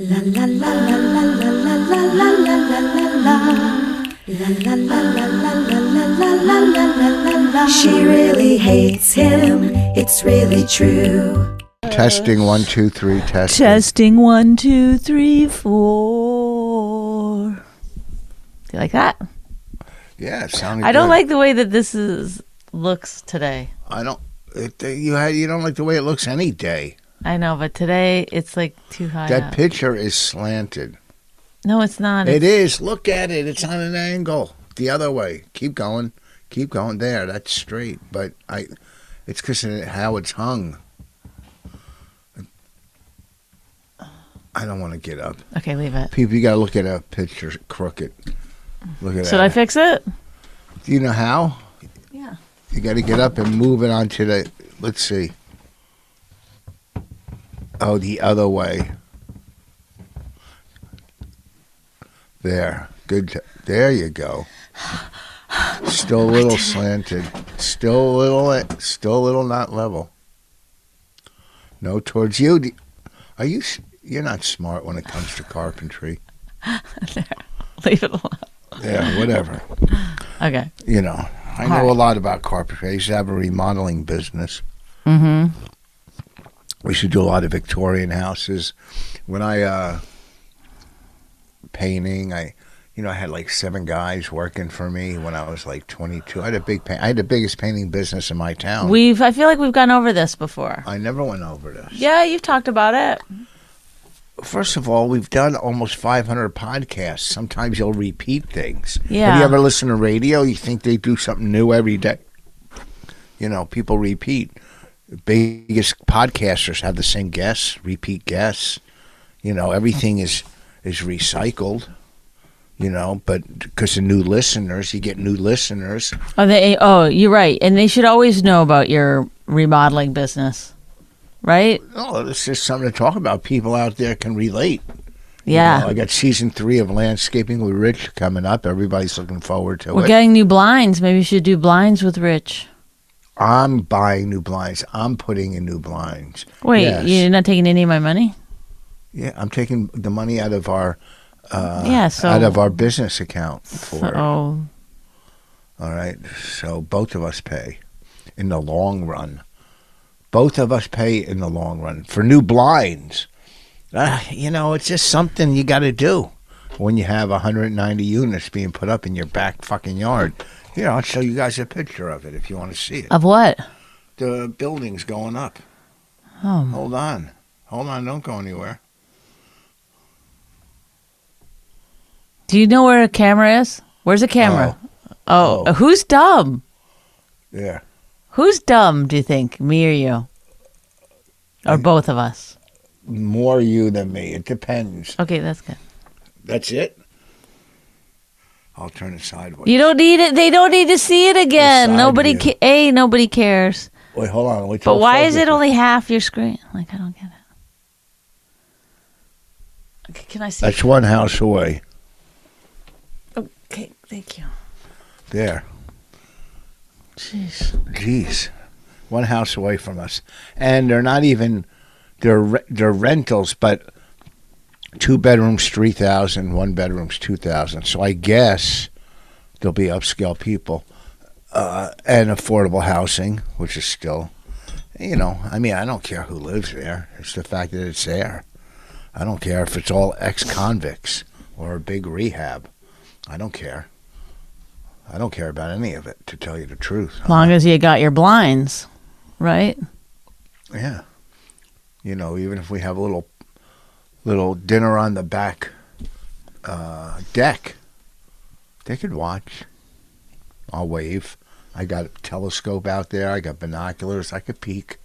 La la la la la la la la la la la la la. La la la la la la la la la la la la la. She really hates him. It's really true. Testing one, two, three, testing. Testing one, two, three, four. You like that? Yeah, it sounded I don't good. like the way that this is looks today. I don't. It, you had. You don't like the way it looks any day. I know, but today it's like too high. That up. picture is slanted. no, it's not. It It's- is. Look at it. It's on an angle. The other way. Keep going. Keep going. There. That's straight. But I. It's because of how it's hung. I don't want to get up. Okay, leave it. People, you got to look at a picture crooked. Look at Should that. I fix it? Do you know how? Yeah. You got to get up and move it onto the. Let's see. Oh, the other way. There. Good. t- There you go. Still a little slanted. Still a little. Still a little not level. No, towards you. Are you? You're not smart when it comes to carpentry. there. Leave it alone. Yeah, whatever. Okay. You know, I know a lot about carpentry. I used to have a remodeling business. Mm-hmm. We used to do a lot of Victorian houses. When I uh painting, I you know, I had like seven guys working for me when I was like 22. I had a big paint. I had the biggest painting business in my town. We've. I feel like we've gone over this before. I never went over this. Yeah, you've talked about it. First of all, we've done almost 500 podcasts. Sometimes you'll repeat things. Yeah. Have you ever listened to radio? You think they do something new every day? You know, people repeat. Biggest podcasters have the same guests, repeat guests. You know, everything is is recycled. You know, but because of new listeners, you get new listeners. Oh, they. Oh, you're right. And they should always know about your remodeling business, right? Oh, it's just something to talk about. People out there can relate. You Yeah. know, I got season three of Landscaping with Rich coming up. Everybody's looking forward to it. We're getting new blinds. Maybe you should do blinds with Rich. I'm buying new blinds. I'm putting in new blinds. Wait, Yes. you're not taking any of my money? Yeah, I'm taking the money out of our uh, Yeah, so- out of our business account for it. Oh, All right, so both of us pay in the long run. Both of us pay in the long run for new blinds. Uh, you know, it's just something you got to do when you have 190 units being put up in your back fucking yard. Here, I'll show you guys a picture of it if you want to see it. of what? The building's going up. Oh, Hold on. Hold on, don't go anywhere. do you know where a camera is? Where's the camera? Oh. oh, Oh. who's dumb? Yeah. Who's dumb? Do you think me or you, or both of us? More you than me. It depends. Okay, that's good. That's it? I'll turn it sideways. You don't need it. They don't need to see it again. Nobody. Ca- a nobody cares. Wait, hold on. Wait But why is it only half your screen? Like I don't get it. Okay, can I see? That's one house away. Okay, thank you. There. Jeez. Jeez. One house away from us. And they're not even they're they're rentals, but two bedrooms 3000, one bedrooms 2000. So I guess there'll be upscale people uh, and affordable housing, which is still you know, I mean, I don't care who lives there. It's the fact that it's there. I don't care if it's all ex-convicts or a big rehab. I don't care. I don't care about any of it, to tell you the truth. As long as you got your blinds, right? Yeah. You know, even if we have a little little dinner on the back uh, deck, they could watch. I'll wave. I got a telescope out there. I got binoculars. I could peek,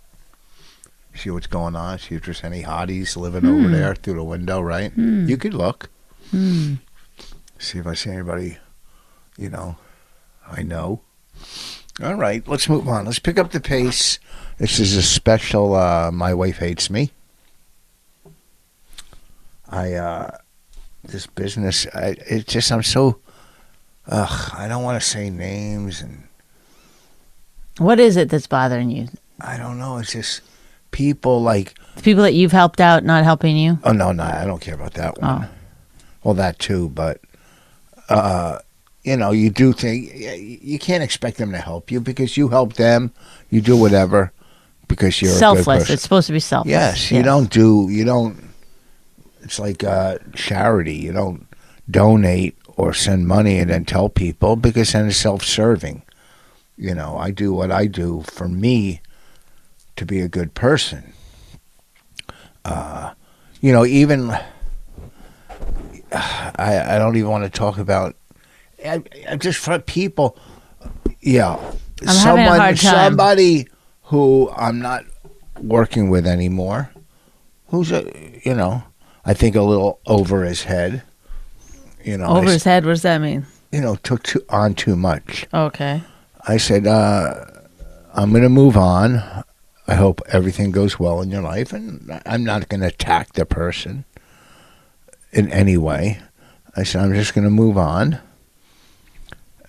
see what's going on, see if there's any hotties living over there through the window, right? You could look, Hmm. see if I see anybody, you know, I know. All right, let's move on. Let's pick up the pace. This is a special uh, My Wife Hates Me. I, uh, this business, I, it just, I'm so, ugh, I don't want to say names and What is it that's bothering you? I don't know. It's just people like The people that you've helped out not helping you. oh no no I don't care about that one. Oh. Well, that too, but uh, you know, you do think you can't expect them to help you because you help them. You do whatever because you're a good selfless. It's supposed to be selfless. Yes, you don't do you don't. It's like uh, charity. You don't donate or send money and then tell people because then it's self-serving. You know, I do what I do for me to be a good person. Uh, you know, even I I don't even want to talk about. I, I just for people, yeah. I'm having a hard time. Somebody who I'm not working with anymore, who's a you know, I think a little over his head. You know, Over s- his head. What does that mean? you know, took too, on too much. Okay. I said, uh, I'm going to move on. I hope everything goes well in your life, and I'm not going to attack the person in any way. I said, I'm just going to move on.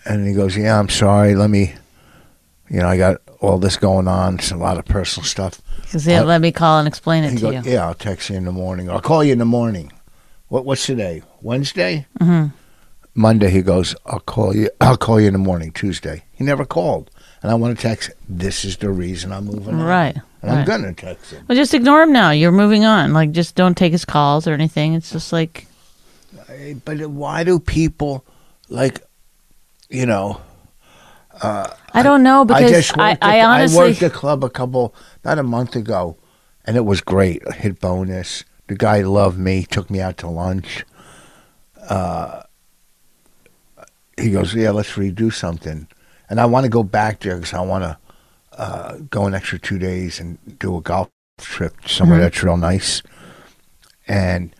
And he goes, Yeah, I'm sorry. Let me, you know, I got all this going on. It's a lot of personal stuff. Because Uh, let me call and explain it to goes, you. Yeah, I'll text you in the morning. I'll call you in the morning. What What's today? Wednesday? hmm Monday he goes, I'll call you I'll call you in the morning, Tuesday. He never called. And I want to text this is the reason I'm moving on. Right. And I'm right. gonna text him. Well, just ignore him now. You're moving on. Like, just don't take his calls or anything. It's just like, But why do people like you know I don't know because I just worked I, honestly. I worked a club a couple about a month ago and it was great. I hit bonus. The guy loved me, took me out to lunch. Uh, he goes, "Yeah, let's redo something," and I want to go back there because I want to uh, go an extra two days and do a golf trip somewhere Mhm. that's real nice. And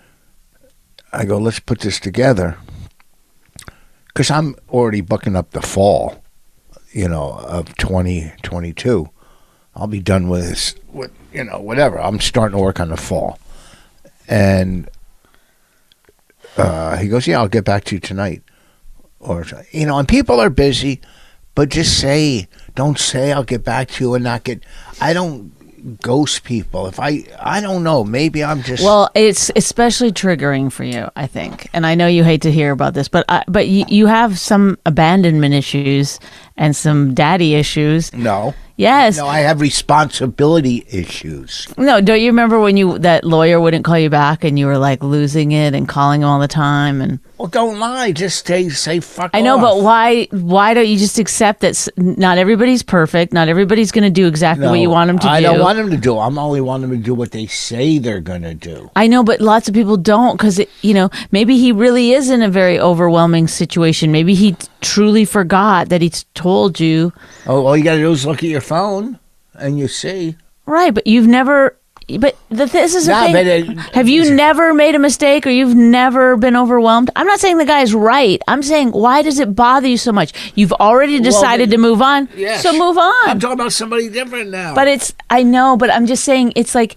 I go, "Let's put this together," because I'm already booking up the fall, you know, of 2022. I'll be done with this, with you know, whatever. I'm starting to work on the fall, and uh, he goes, "Yeah, I'll get back to you tonight," or you know, and people are busy, but just say, don't say I'll get back to you and not get. I don't ghost people. If I, I don't know. Maybe I'm just Well, it's especially triggering for you, I think, and I know you hate to hear about this, but I, but you, you have some abandonment issues and some daddy issues. no, Yes. no. I have responsibility issues. No, don't you remember when you that lawyer wouldn't call you back and you were like losing it and calling him all the time and Well, don't lie. Just say, say fuck. I know, off. but why why don't you just accept that s- not everybody's perfect, not everybody's going to do exactly what you want them to do. I do. don't want them to do. I'm only want them to do what they say they're gonna do. I know, but lots of people don't because, you know, maybe he really is in a very overwhelming situation. Maybe he truly forgot that he t- told you. Oh, all you gotta do is look at your phone and you see. Right, but you've never. But the, this is thing. it- Have you never made a mistake or you've never been overwhelmed? I'm not saying the guy's right. I'm saying why does it bother you so much? You've already decided the- to move on, Yes. so move on. I'm talking about somebody different now. But it's I know, but I'm just saying it's like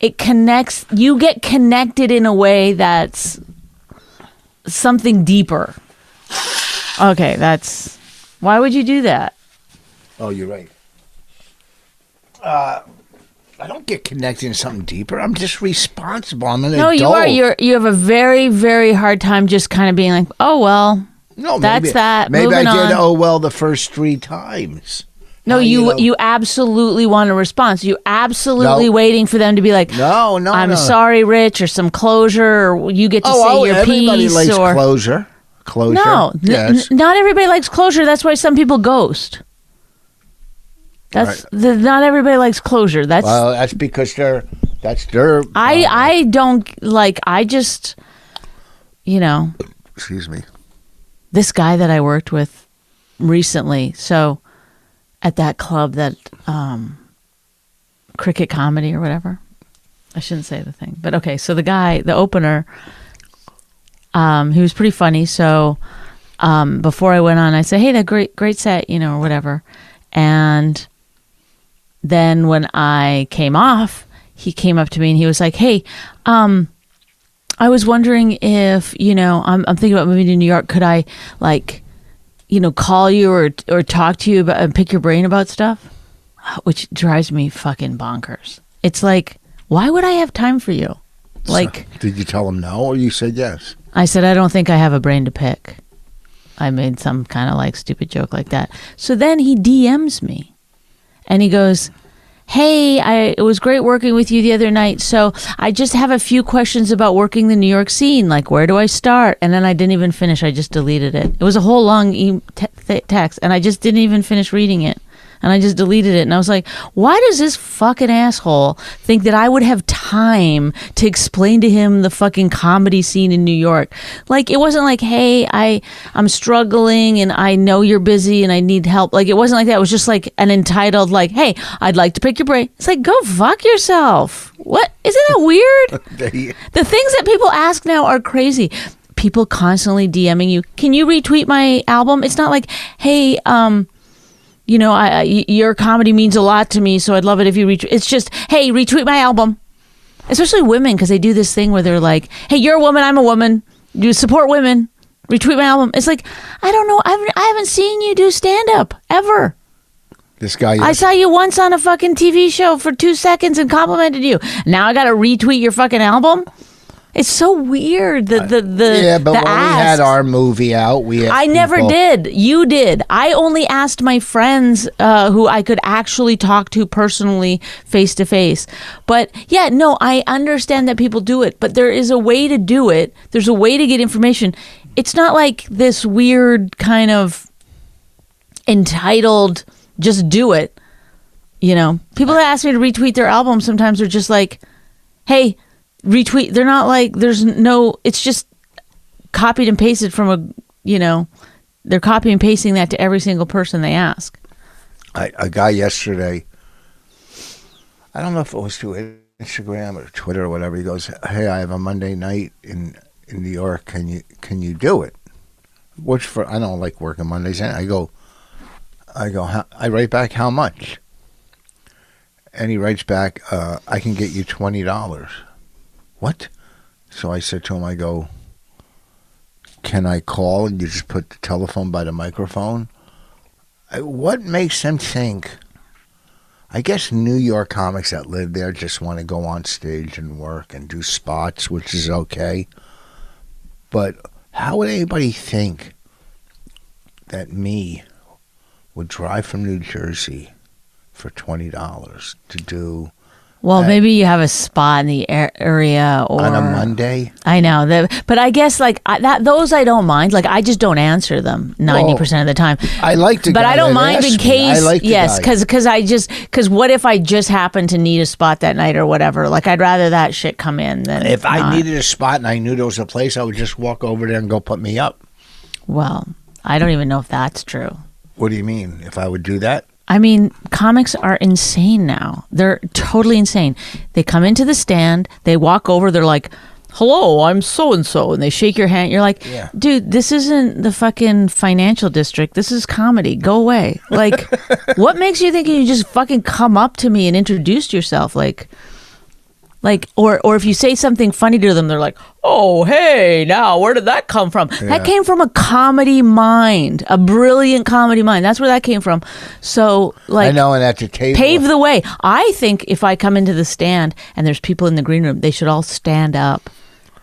it connects you get connected in a way that's something deeper. Okay, that's why would you do that? oh, you're right. Uh, I don't get connected to something deeper. I'm just responsible. I'm an No, adult. you are you're you have a very very hard time just kind of being like, "Oh well." No, That's maybe, that. Maybe Moving I did. on. Oh well, the first three times. No, do you know? you absolutely want a response. You absolutely No. waiting for them to be like, No, no, I'm no. sorry, Rich, or some closure, or you get to Oh, say oh your everybody piece, likes or closure. Closure. No, Yes. n- not everybody likes closure. That's why some people ghost. That's the, not everybody likes closure. That's well, that's because they're. That's their. I uh, I don't like. I just, you know, Excuse me. this guy that I worked with recently. So, at that club that um, cricket comedy or whatever. I shouldn't say the thing, but okay. So the guy, the opener, um, he was pretty funny. So um, before I went on, I said, "Hey, that great, great set," you know, or whatever. And then when I came off, he came up to me and he was like, "Hey, um, I was wondering if you know, I'm, I'm thinking about moving to New York. Could I like, you know, call you or or talk to you about and pick your brain about stuff?" Which drives me fucking bonkers. It's like, why would I have time for you? Like, Did you tell him no, or you said yes? I said, I don't think I have a brain to pick. I made some kind of like stupid joke like that. So then he DMs me and he goes, Hey, I, it was great working with you the other night. So I just have a few questions about working the New York scene. Like, where do I start? And then I didn't even finish. I just deleted it. It was a whole long e- te- text, and I just didn't even finish reading it. And I just deleted it. And I was like, why does this fucking asshole think that I would have time to explain to him the fucking comedy scene in New York? Like, it wasn't like, hey, I, I'm struggling and I know you're busy and I need help. Like, it wasn't like that. It was just like an entitled, like, hey, I'd like to pick your brain. It's like, go fuck yourself. What? Isn't that weird? The things that people ask now are crazy. People constantly DMing you. Can you retweet my album? It's not like, hey, um, you know, I, your comedy means a lot to me, so I'd love it if you retweet. It's just, hey, retweet my album. Especially women, because they do this thing where they're like, hey, you're a woman, I'm a woman. You support women. Retweet my album. It's like, I don't know. I haven't, I haven't seen you do stand up ever. this guy. I saw you once on a fucking TV show for two seconds and complimented you. Now I got to retweet your fucking album. It's so weird. The the the yeah, but the when we had our movie out, we. asked I never people- did. You did. I only asked my friends uh, who I could actually talk to personally, face to face. But yeah, no, I understand that people do it, but there is a way to do it. There's a way to get information. It's not like this weird kind of entitled, just do it. You know, people that ask me to retweet their album sometimes are just like, hey, retweet. They're not like, there's no, it's just copied and pasted from a, you know, they're copying and pasting that to every single person they ask. I, a guy yesterday. I don't know if it was through Instagram or Twitter or whatever. He goes, "Hey, I have a Monday night in in New York. Can you can you do it?" Which for I don't like working Mondays. And I go, I go. I write back how much, and he writes back, uh, "I can get you twenty dollars." What? So I said to him, I go, "Can I call and you just put the telephone by the microphone?" I- what makes them think? I guess New York comics that live there just want to go on stage and work and do spots, which is okay. But how would anybody think that me would drive from New Jersey for twenty dollars to do Well, maybe you have a spot in the a- area or on a Monday? I know that, but I guess like I, that those I don't mind. Like I just don't answer them ninety percent of the time. Oh, I like to, but I don't mind in case. I like the yes, guy. because I just because what if I just happen to need a spot that night or whatever? Like I'd rather that shit come in than if I not. needed a spot and I knew there was a place, I would just walk over there and go put me up. Well, I don't even know if that's true. What do you mean? If I would do that? I mean, comics are insane now. They're totally insane. They come into the stand, they walk over, they're like, "Hello, I'm so and so," and they shake your hand. You're like, Yeah. "Dude, this isn't the fucking financial district. This is comedy. Go away." Like, what makes you think you just fucking come up to me and introduce yourself? Like, like, or or if you say something funny to them, they're like, "Oh, hey, now where did that come from?" Yeah. That came from a comedy mind, a brilliant comedy mind. That's where that came from. So, like, I know, and at the table, pave the way. I think if I come into the stand and there's people in the green room, they should all stand up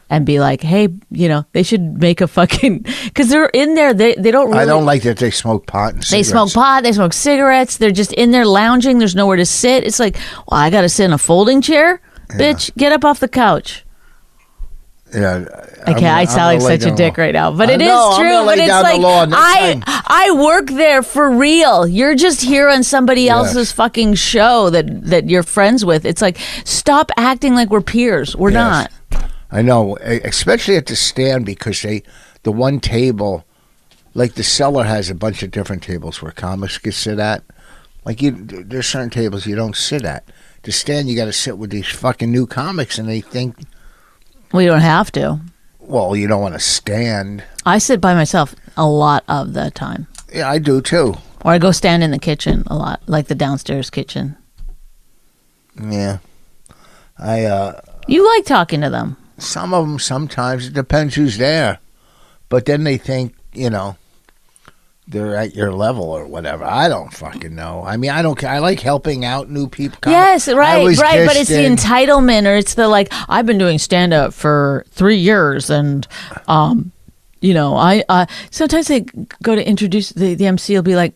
and be like, "Hey, you know, they should make a fucking because they're in there. They they don't really. I don't like that they smoke pot and They smoke pot. They smoke cigarettes. They're just in there lounging. There's nowhere to sit. It's like, well, I got to sit in a folding chair. Bitch, get up off the couch. Yeah, Okay, I sound like such a dick right now, but it is know, I'm true. gonna But it's like I time. I work there for real. You're just here on somebody Yes. else's fucking show that that you're friends with. It's like stop acting like we're peers. We're Yes. not. I know, especially at the stand because they, the one table, like the cellar has a bunch of different tables where comics can sit at. Like you, there's certain tables you don't sit at. The stand you got to sit with these fucking new comics, and they think, We don't have to. well, you don't want to stand. I sit by myself a lot of the time, Yeah, I do too. or I go stand in the kitchen a lot, like the downstairs kitchen. Yeah, I. uh You like talking to them. Some of them sometimes it depends who's there, but then they think you know, they're at your level or whatever. I don't fucking know. I mean, I don't. I like helping out new people. Yes, right, right. But it's the entitlement, or it's the like. I've been doing stand up for three years, and um, you know, I uh, sometimes they go to introduce the the MC will be like,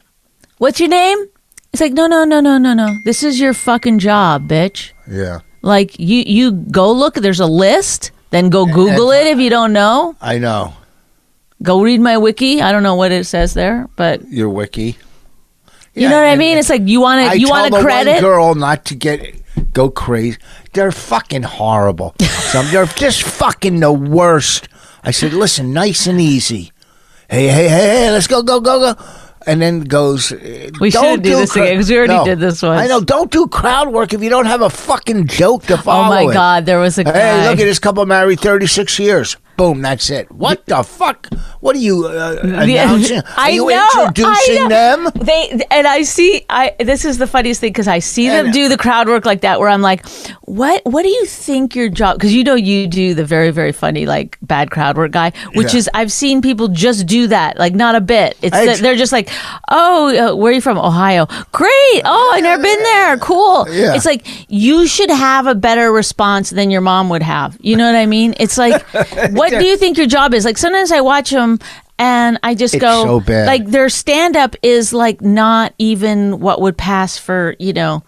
"What's your name?" It's like, no, no, no, no, no, no. This is your fucking job, bitch. Yeah, Like you, you go look. There's a list. Then go Google it if you don't know. I know Go read my wiki. I don't know what it says there, but your wiki. you know what I mean. It's like you want to, you want to one credit. girl not to get go crazy. They're fucking horrible. Some they're just fucking the worst. I said, listen, nice and easy. Hey, hey, hey, hey, let's go, go, go, go. And then goes. uh, We don't shouldn't do this again, 'cause we already did this once. I know. Don't do crowd work if you don't have a fucking joke to follow. Oh my it. God, there was a guy. Hey, look at this couple married 36 years. Boom, that's it. What the fuck? What are you uh, announcing? Are I you know, introducing them? They and I see. I this is the funniest thing because I see them do the crowd work like that, where I'm like, "What? What do you think your job?" Because you know you do the very very funny like bad crowd work guy, which Yeah. is I've seen people just do that, like not a bit. It's I- they're just like, "Oh, uh, where are you from? Ohio? Great. Oh, I've never been there. Cool." Yeah. It's like you should have a better response than your mom would have. You know what I mean? It's like, what do you think your job is? Like sometimes I watch them. And I just It's go so bad. like their stand up is like not even what would pass for, you know,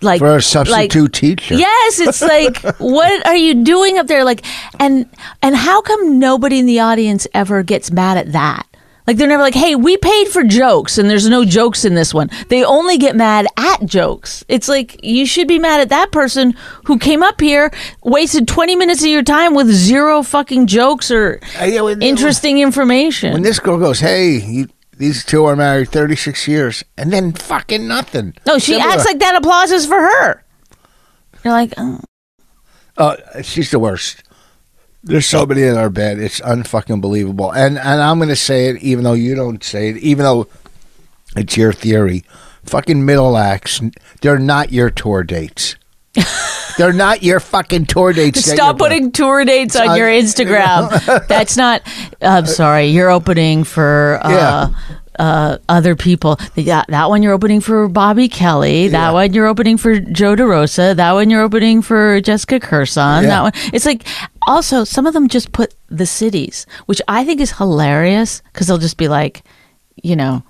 like For a like- substitute teacher. Yes, it's like what are you doing up there like and and how come nobody in the audience ever gets mad at that? Like they're never like, "Hey, we paid for jokes and there's no jokes in this one." They only get mad at jokes. It's like you should be mad at that person who came up here, wasted 20 minutes of your time with zero fucking jokes or Uh, yeah, when- interesting information. When this girl goes, hey, you, these two are married 36 years, and then fucking nothing. No, she Similar. acts like that applause is for her. You're like, oh. Uh, she's the worst. There's so many that are bad. It's unfucking believable. And and I'm gonna say it, even though you don't say it, even though it's your theory. Fucking middle acts, they're not your tour dates. they're not your fucking tour dates. stop putting tour dates on your Instagram. That's not. I'm sorry. You're opening for. Uh, Yeah. Uh, other people. Yeah, that one you're opening for Bobby Kelly. That Yeah. one you're opening for Joe DeRosa. That one you're opening for Jessica Kirson. Yeah. That one. It's like also some of them just put the cities, which I think is hilarious because they'll just be like, you know,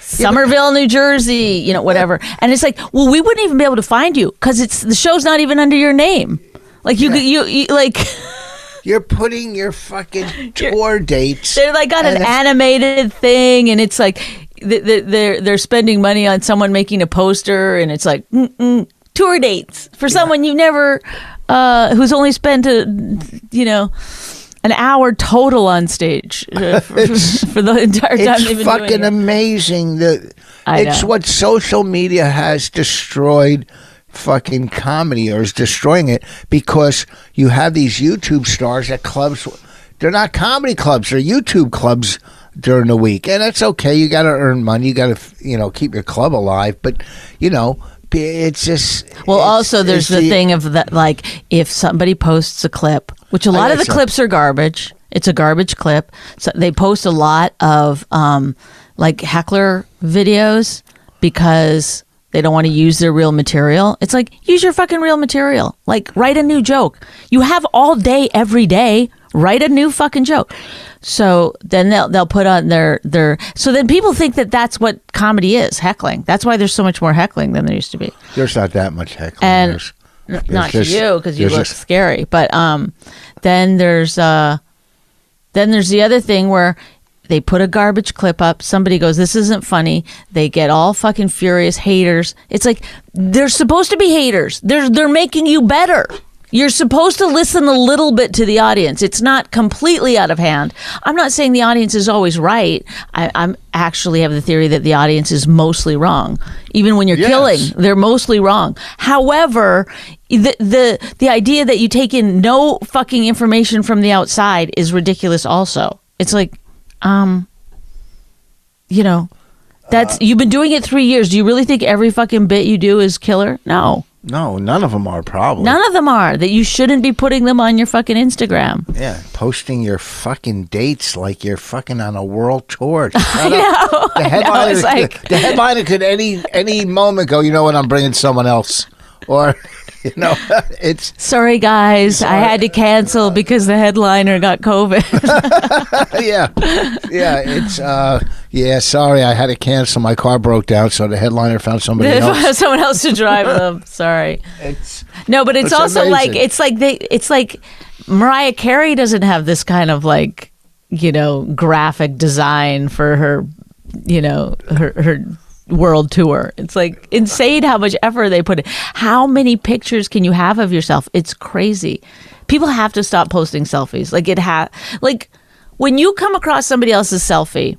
Somerville, New Jersey, you know, whatever. And it's like, well, we wouldn't even be able to find you because it's the show's not even under your name. Like you, you, you like You're putting your fucking tour dates. they're like got an animated thing, and it's like th- th- they're they're spending money on someone making a poster, and it's like tour dates for someone you never, uh, who's only spent a, you know. An hour total on stage uh, for, for the entire time It's fucking amazing. The I it's know. what social media has destroyed fucking comedy or is destroying it because you have these YouTube stars at clubs they're not comedy clubs, they're YouTube clubs during the week. And that's okay. You got to earn money. You got to you know keep your club alive, but you know it's just Well, it's- also there's it's the, thing of that, like if somebody posts a clip, which a lot of the so. clips are garbage. It's a garbage clip. So they post a lot of um, like heckler videos because they don't want to use their real material. It's like use your fucking real material. Like write a new joke. You have all day every day. Write a new fucking joke. So then they'll they'll put on their their. So then people think that that's what comedy is heckling. That's why there's so much more heckling than there used to be there's not that much heckling. and There's- there's not just- to you because you look just- scary. But um, then there's uh, then there's the other thing where they put a garbage clip up. Somebody goes, "This isn't funny." They get all fucking furious. Haters. It's like they're supposed to be haters. They're they're making you better. You're supposed to listen a little bit to the audience. It's not completely out of hand. I'm not saying the audience is always right. I, I'm actually have the theory that the audience is mostly wrong. Even when you're Yes. killing, they're mostly wrong. However, the the the idea that you take in no fucking information from the outside is ridiculous. Also, it's like, um, you know, that's you've been doing it three years. Do you really think every fucking bit you do is killer? No, No, none of them are probably. None of them are. That you shouldn't be putting them on your fucking Instagram. Yeah, posting your fucking dates like you're fucking on a world tour. The headliner, like- the headliner could any any moment go. You know what? I'm bringing someone else, or you know, it's Sorry, guys, I had to cancel because the headliner got COVID. yeah, yeah. It's uh, yeah. Sorry, I had to cancel. My car broke down, so the headliner found somebody else. Someone else to drive them. Sorry. It's No, but it's That's also like it's like they it's like Mariah Carey doesn't have this kind of like you know graphic design for her you know her her world tour. It's like insane how much effort they put in. How many pictures can you have of yourself? It's crazy. People have to stop posting selfies. Like it ha like when you come across somebody else's selfie,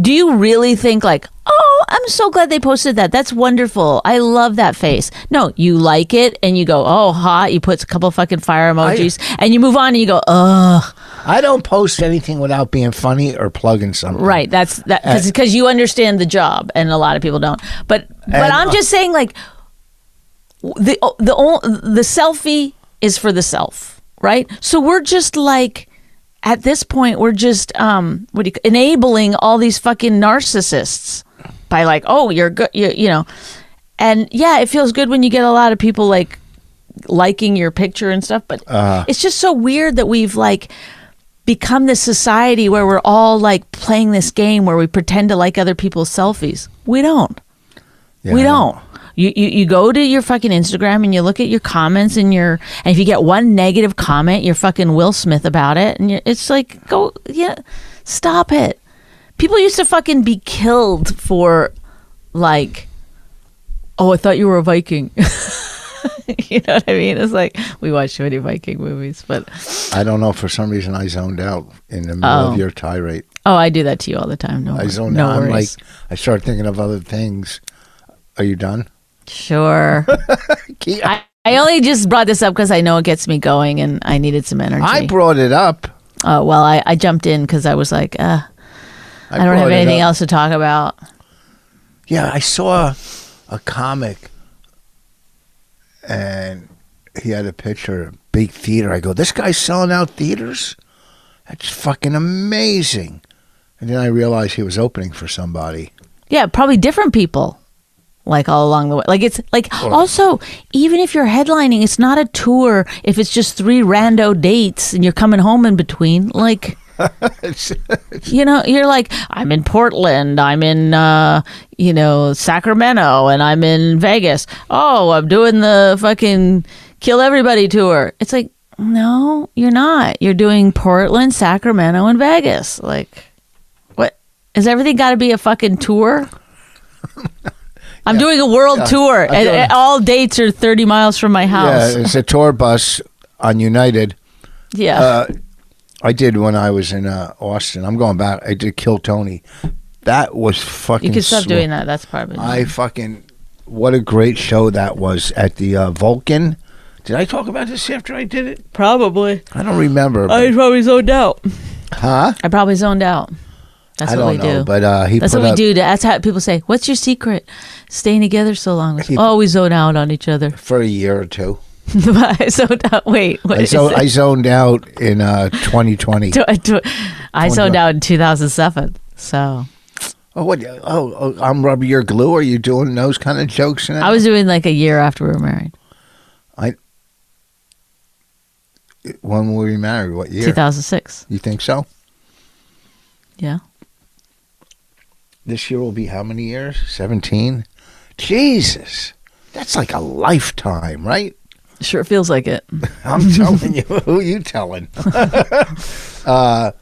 do you really think like, "Oh, I'm so glad they posted that. That's wonderful. I love that face." No, you like it and you go, "Oh, hot." You put a couple fucking fire emojis and you move on and you go, "Ugh." I don't post anything without being funny or plugging something. Right. That's that because you understand the job, and a lot of people don't. But but And, I'm uh, just saying, like the the the selfie is for the self, right? So we're just like at this point, we're just um what do you enabling all these fucking narcissists by like, oh, you're good, you, you know, and yeah, it feels good when you get a lot of people like liking your picture and stuff, but it's just so weird that we've like become this society where we're all like playing this game where we pretend to like other people's selfies. We don't. Yeah, we don't. You, you you go to your fucking Instagram and you look at your comments and your and if you get one negative comment, you're fucking Will Smith about it, and it's like go yeah, stop it. People used to fucking be killed for like, oh, I thought you were a Viking. you know what I mean? It's like we watch so many Viking movies, but I don't know. For some reason, I zoned out in the middle Oh. of your tirade. oh, I do that to you all the time. No, I zoned no out. I'm like. I started thinking of other things. Are you done? Sure. I, I only just brought this up because I know it gets me going and I needed some energy. I brought it up. oh, well, I, I jumped in because I was like, uh, I, don't have anything else to talk about. Yeah, I saw a comic, and he had a picture of big theater. I go, this guy's selling out theaters. That's fucking amazing. And then I realized he was opening for somebody. Yeah, probably different people. Like all along the way. Like it's like also, even if you're headlining, it's not a tour if it's just three rando dates and you're coming home in between. Like you know, you're like, I'm in Portland, I'm in uh, you know, Sacramento, and I'm in Vegas. Oh, I'm doing the fucking kill everybody tour. It's like, no, you're not. You're doing Portland, Sacramento, and Vegas. Like what has everything got to be a fucking tour? I'm doing a world tour, I'm and, doing- all dates are 30 miles from my house. Yeah, it's a tour bus on United. Yeah. Uh, I did when I was in uh, Austin. I'm going back. I did Kill Tony. That was fucking. you can stop sw- doing that. That's probably. I fucking. What a great show that was at the uh, Vulcan. Did I talk about this after I did it? probably. I don't remember. I probably zoned out. huh? I probably zoned out. That's I what we know, do. but uh, he That's what we up do. That's how people say, "What's your secret? Staying together so long?" He- oh, we zone out on each other. for a year or two. I zoned out. Wait, what I, is zo- it? I zoned out in uh, 2020. Tw- tw- I zoned out in 2007. So Oh, what? Oh, oh, I'm rubbing your glue. Are you doing those kind of jokes? Now? I was doing like a year after we were married, I. When were we married? What year? 2006. You think so? Yeah. This year will be how many years? 17? Jesus. That's like a lifetime, right? Sure feels like it. I'm telling you. Who you telling? uh,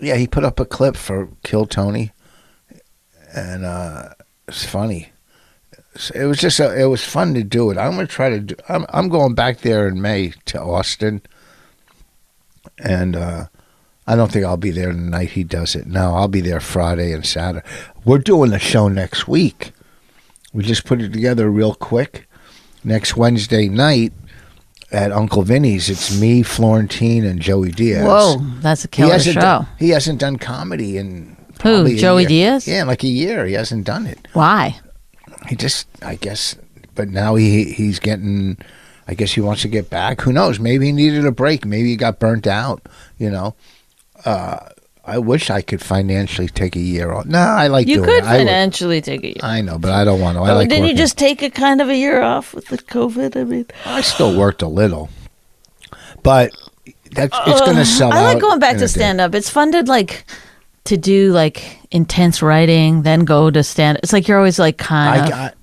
yeah, he put up a clip for Kill Tony, and uh, it's funny. It was just a, it was fun to do it. I'm gonna try to do. I'm I'm going back there in May to Austin, and uh, I don't think I'll be there the night he does it. No, I'll be there Friday and Saturday. We're doing the show next week. We just put it together real quick. Next Wednesday night at Uncle Vinny's, it's me, Florentine, and Joey Diaz. Whoa, that's a He killer hasn't show. done, he hasn't done comedy in Who, probably a Joey. Diaz? Yeah, like a year. He hasn't done it. Why? He just, I guess, but now he he's getting. I guess he wants to get back. Who knows? Maybe he needed a break. Maybe he got burnt out. You know. Uh, I wish I could financially take a year off. No, I like You doing could it. I, financially take a year. I know, but I don't want to. I Oh, like didn't you just take a kind of a year off with the COVID? I mean, I still worked a little, but that's it's going to sell I like going back to day. stand up. It's fun to like to do like intense writing, then go to stand. It's like you're always like kind I of got.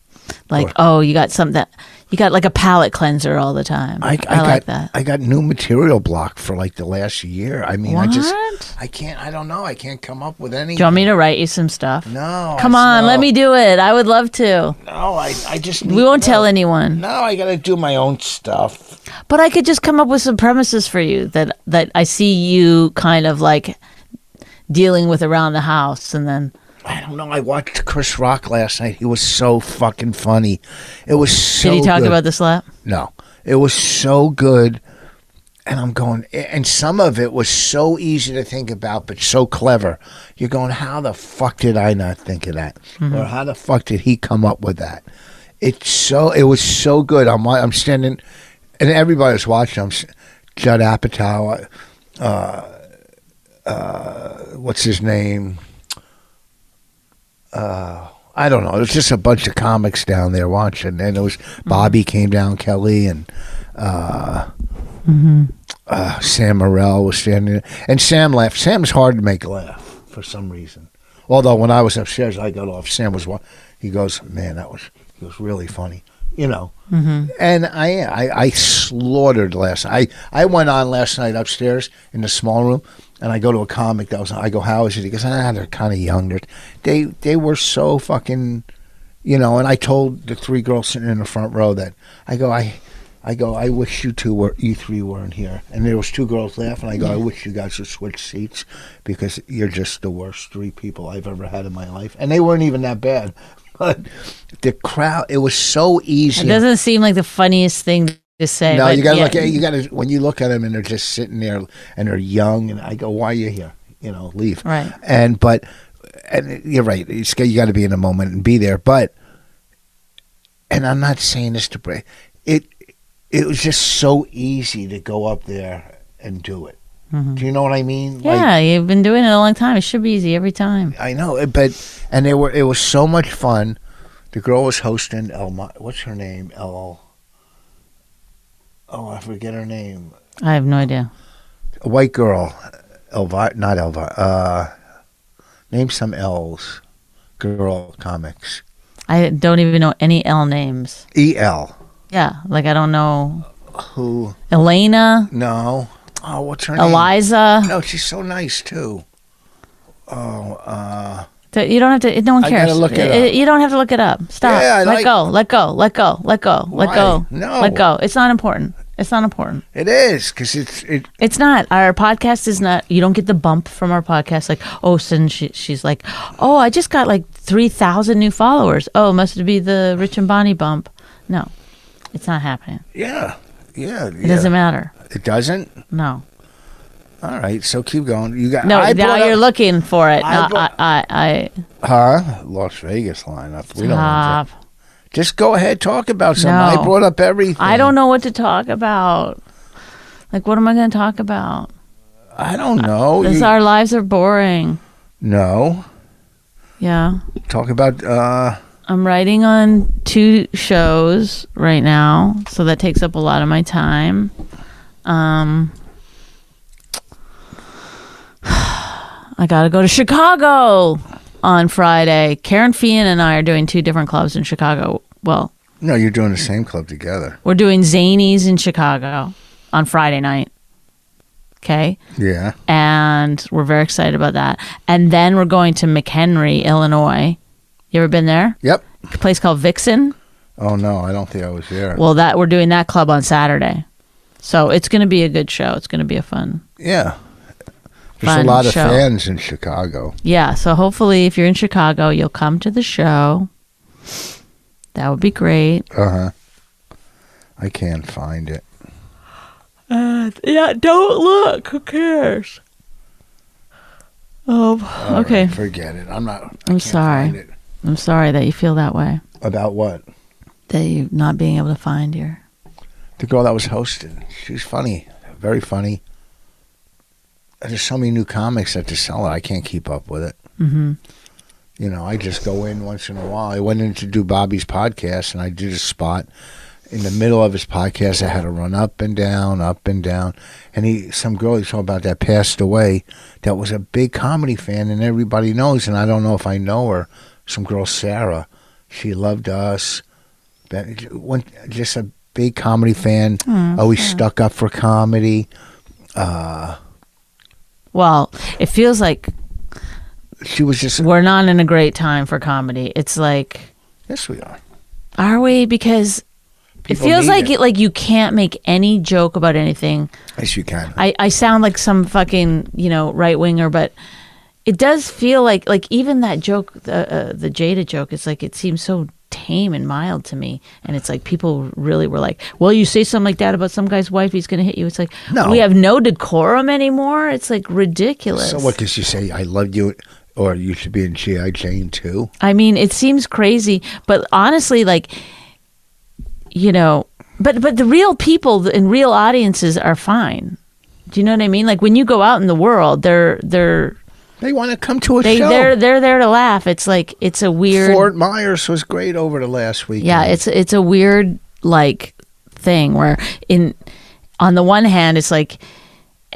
like, oh, you got something that you got like a palate cleanser all the time. I, I, I, got, like that. I got new material block for like the last year. I mean, I just, What? I can't, I don't know. I can't come up with any. do you want me to write you some stuff? No. Come I- on, no, let me do it. I would love to. No, I, I just. We won't no. tell anyone. No, I got to do my own stuff. But I could just come up with some premises for you that that I see you kind of like dealing with around the house, and then I don't know. I watched Chris Rock last night. He was so fucking funny. It was so. did he talk good. about the slap? No, it was so good. And I'm going, and some of it was so easy to think about, but so clever. You're going, how the fuck did I not think of that? Or how the fuck did he come up with that? It's so, it was so good. I'm, I'm standing, and everybody was watching. I'm, Judd Apatow, uh, uh, what's his name? Uh, I don't know. It was just a bunch of comics down there watching, and it was Bobby came down, Kelly, and uh, uh, Sam Morril was standing there. And Sam laughed. Sam's hard to make laugh for some reason. Although when I was upstairs, I got off. Sam was wa- he goes, man, that was he was really funny, you know. Mm-hmm. And I, I I slaughtered last. I I went on last night upstairs in the small room, and I go to a comic that was. I go, how is it? He goes, ah, they're kind of young. They're, they they were so fucking, you know. And I told the three girls sitting in the front row that I go, I. I go. I wish you two were, you three weren't here. And there was two girls laughing. I go. I wish you guys would switch seats because you're just the worst three people I've ever had in my life. And they weren't even that bad, but the crowd. It was so easy. It doesn't seem like the funniest thing to say. no, you gotta yeah, look at you gotta when you look at them and they're just sitting there and they're young and I go, why are you here? You know, leave. Right. And but and you're right. It's, you got to be in the moment and be there. But and I'm not saying this to break it. It was just so easy to go up there and do it. Mm-hmm. Do you know what I mean? Like, Yeah, you've been doing it a long time. It should be easy every time. I know, it- but and they were. It was so much fun. The girl was hosting. Elma. what's her name? El. Oh, I forget her name. I have no idea. A white girl. Elvi, not Elvi. Uh, name some L's. Girl comics. I don't even know any L names. E L. Yeah, like I don't know Who? Elena, No. Oh, what's her name? Eliza. No, she's so nice too. Oh, uh, You don't have to. No one cares. gotta look it up. You don't have to look it up. Stop. Yeah, let like- go. Let go. Let go. Let go. Let Why? go. No. Let go. It's not important. It's not important. it is because it's it. It's not. Our podcast is not. You don't get the bump from our podcast. Like, oh, so she, she's like, oh, I just got like three thousand new followers. Oh, must be the Rich and Bonnie bump. No, it's not happening. Yeah, yeah. It doesn't matter. It doesn't. No, All right, so keep going. You got no. I now you're up- looking for it. I No, I, brought- I, I, Huh? Las Vegas lineup. We don't want stop. Just go ahead, talk about something. I brought up everything. I don't know what to talk about. Like, what am I going to talk about? I don't know. Because You- our lives are boring. no. Yeah. Talk about. uh I'm writing on two shows right now, so that takes up a lot of my time. Um, I got to go to Chicago on Friday. Kerryn Feehan and I are doing two different clubs in Chicago. Well, No, you're doing the same club together. we're doing Zanies in Chicago on Friday night. Okay. Yeah. And we're very excited about that. And then we're going to McHenry, Illinois. You ever been there? Yep. A place called Vixen. Oh no, I don't think I was there. Well, that we're doing that club on Saturday, so it's going to be a good show. It's going to be a fun, yeah. There's a lot of show. fans in Chicago. yeah. So hopefully, if you're in Chicago, you'll come to the show. That would be great. Uh huh. I can't find it. Uh, yeah, don't look. Who cares? Oh, All okay. right, forget it. I'm not. I I'm can't sorry. find it. I'm sorry that you feel that way. About what? they not being able to find your. The girl that was hosting, She's funny, very funny. There's so many new comics at the cellar, I can't keep up with it. hmm You know, I just go in once in a while. I went in to do Bobby's podcast, and I did a spot. In the middle of his podcast, I had to run up and down, up and down. And he, some girl he talked about that passed away, that was a big comedy fan, and everybody knows. And I don't know if I know her. Some girl, Sarah, she loved us. Just a big comedy fan. always stuck up for comedy. Uh, Well, it feels like she was just we're not in a great time for comedy. It's like, yes, we are. are we? Because People it feels like it. like you can't make any joke about anything. Yes, you can. I, I sound like some fucking you know right winger, but it does feel like like even that joke, the uh, the Jada joke. It's like it seems so tame and mild to me, and it's like people really were like, "Well, you say something like that about some guy's wife, he's gonna hit you." It's like No. we have no decorum anymore. It's like ridiculous. So what does she say? I love you, or you should be in GI Jane two. I mean, it seems crazy, but honestly, like, you know, but but the real people and real audiences are fine. Do you know what I mean? Like when you go out in the world, they're they're They want to come to a they show. they're they're there to laugh. It's like it's a weird Fort Myers was great over the last week. yeah, it's it's a weird like thing where in on the one hand it's like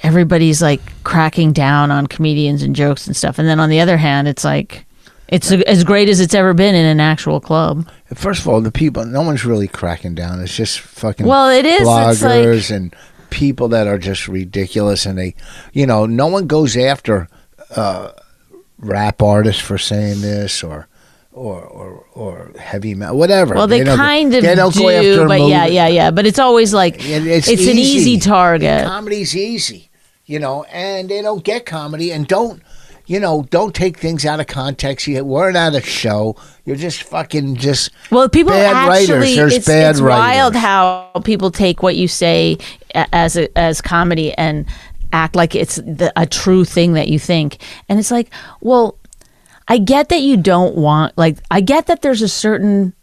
everybody's like cracking down on comedians and jokes and stuff, and then on the other hand it's like it's as great as it's ever been in an actual club. First of all, the people. No one's really cracking down. It's just fucking. Well, it is. It's like- bloggers and people that are just ridiculous, and they, you know, no one goes after uh, rap artists for saying this or. Or, or, or heavy metal, whatever. Well, they, don't- kind of they do, but yeah, yeah, yeah. But it's always like And it's, it's, an easy target. Comedy's easy, you know, and they don't get comedy and don't, you know, don't take things out of context. You we're not a show. You're just fucking just. Well, people bad writers. actually, There's it's, bad it's wild how people take what you say as a, as comedy and act like it's the, a true thing that you think, and it's like, well, I get that you don't want like I get that there's a certain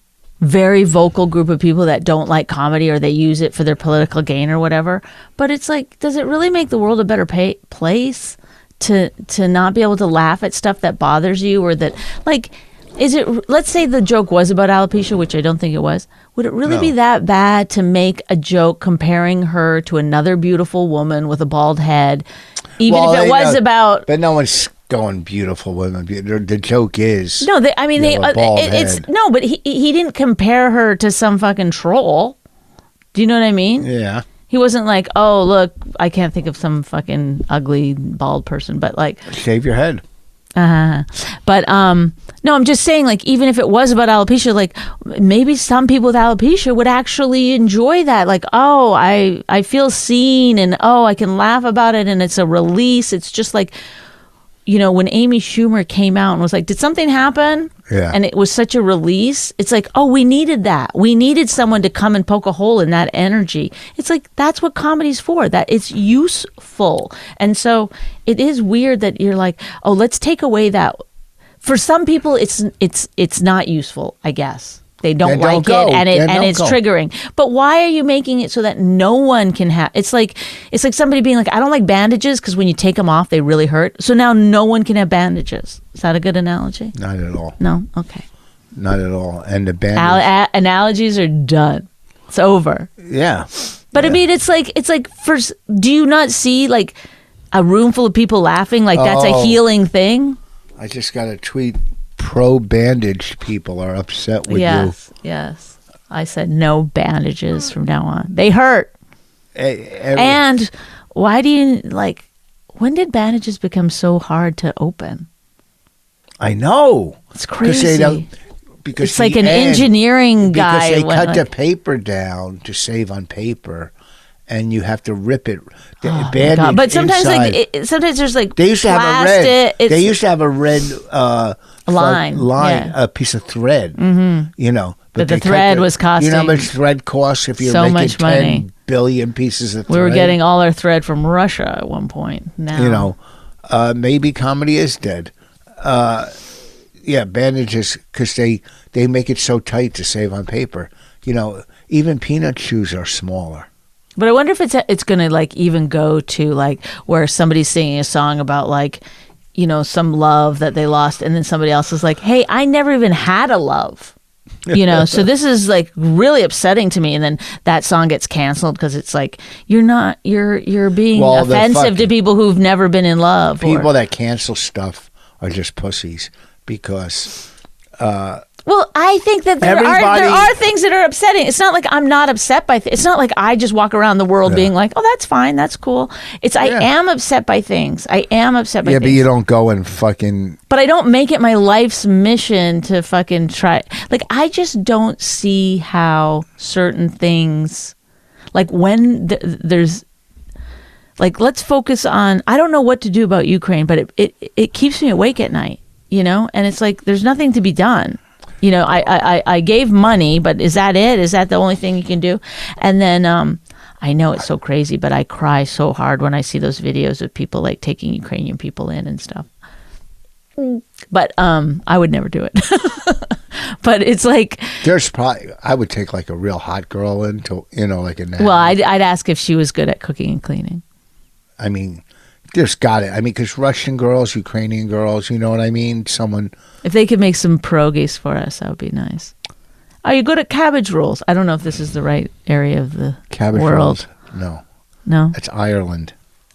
very vocal group of people that don't like comedy or they use it for their political gain or whatever. But it's like, does it really make the world a better pay- place to to not be able to laugh at stuff that bothers you or that like is it let's say the joke was about alopecia which i don't think it was would it really be that bad to make a joke comparing her to another beautiful woman with a bald head even Well, if it was know- about But no one's going beautiful women. The, joke is no they, i mean they uh, it- it's no but he he didn't compare her to some fucking troll do you know what i mean yeah. he wasn't like oh look i can't think of some fucking ugly bald person but like Shave your head. Uh, but um, no, I'm just saying, like, even if it was about alopecia, like maybe some people with alopecia would actually enjoy that. Like, oh, I I feel seen, and oh, I can laugh about it, and it's a release. It's just like, you know, when Amy Schumer came out and was like, "Did something happen?" Yeah. and it was such a release. It's like, oh, we needed that. We needed someone to come and poke a hole in that energy. It's like that's what comedy's for. That it's useful, and so it is weird that you're like, oh, let's take away that. For some people, it's it's it's not useful. I guess they don't don't like go. it, and it Then and it's go. triggering. But why are you making it so that no one can have? It's like it's like somebody being like, I don't like bandages because when you take them off, they really hurt. So now no one can have bandages. Is that a good analogy? Not at all. No. Okay. Not at all. And the band. Al- a- analogies are done. It's over. yeah. But I mean, it's like it's like first. Do you not see like a room full of people laughing? Like that's a Oh. healing thing. I just got a tweet. Pro bandaged people are upset with yes. Yes. I said no bandages from now on. They hurt. you. Every- And why do you like? When did bandages become so hard to open? I know. It's crazy. they don't- Because It's like an end- engineering guy. because they cut the paper down to save on paper, and you have to rip it. The Oh bandage. But sometimes, inside- like, it, sometimes there's like they used to have a red. They used to have a red uh, Line, line, yeah. a piece of thread. Mm-hmm. You know, But the they cut thread was You know how much thread costs if you're so making much money. billion pieces of we were getting all our thread from Russia at one point. Now you know, uh, maybe comedy is dead. Uh, yeah, bandages because they they make it so tight to save on paper. you know, even peanut shoes are smaller. But I wonder if it's it's gonna like even go to like where somebody's singing a song about like, you know, some love that they lost, and then somebody else is like, "Hey, I never even had a love." you know so this is like really upsetting to me and then that song gets canceled because it's like you're not you're you're being Well, offensive to people who've never been in love or- People that cancel stuff are just pussies because uh, Well, I think that there are there are things that are upsetting. It's not like I'm not upset by. Th- it's not like I just walk around the world being like, "Oh, that's fine, that's cool." It's I Yeah. am upset by things. I am upset by things. yeah, but you don't go and fucking but I don't make it my life's mission to fucking try. Like I just don't see how certain things, like when th- there's, like let's focus on. I don't know what to do about Ukraine, but it it it keeps me awake at night. You know, and it's like there's nothing to be done. You know, I I I- gave money, but is that it? Is that the only thing you can do? And then um. I know it's so crazy, but I cry so hard when I see those videos of people like taking Ukrainian people in and stuff but um i would never do it but it's like There's probably I would take like a real hot girl into you know like a well I'd, I'd ask if she was good at cooking and cleaning I mean, there's got it. I mean, because Russian girls, Ukrainian girls, you know what I mean. Someone if they could make some pierogies for us that would be nice are you good at cabbage rolls i don't know if this is the right area of the cabbage world rolls. No, no that's Ireland.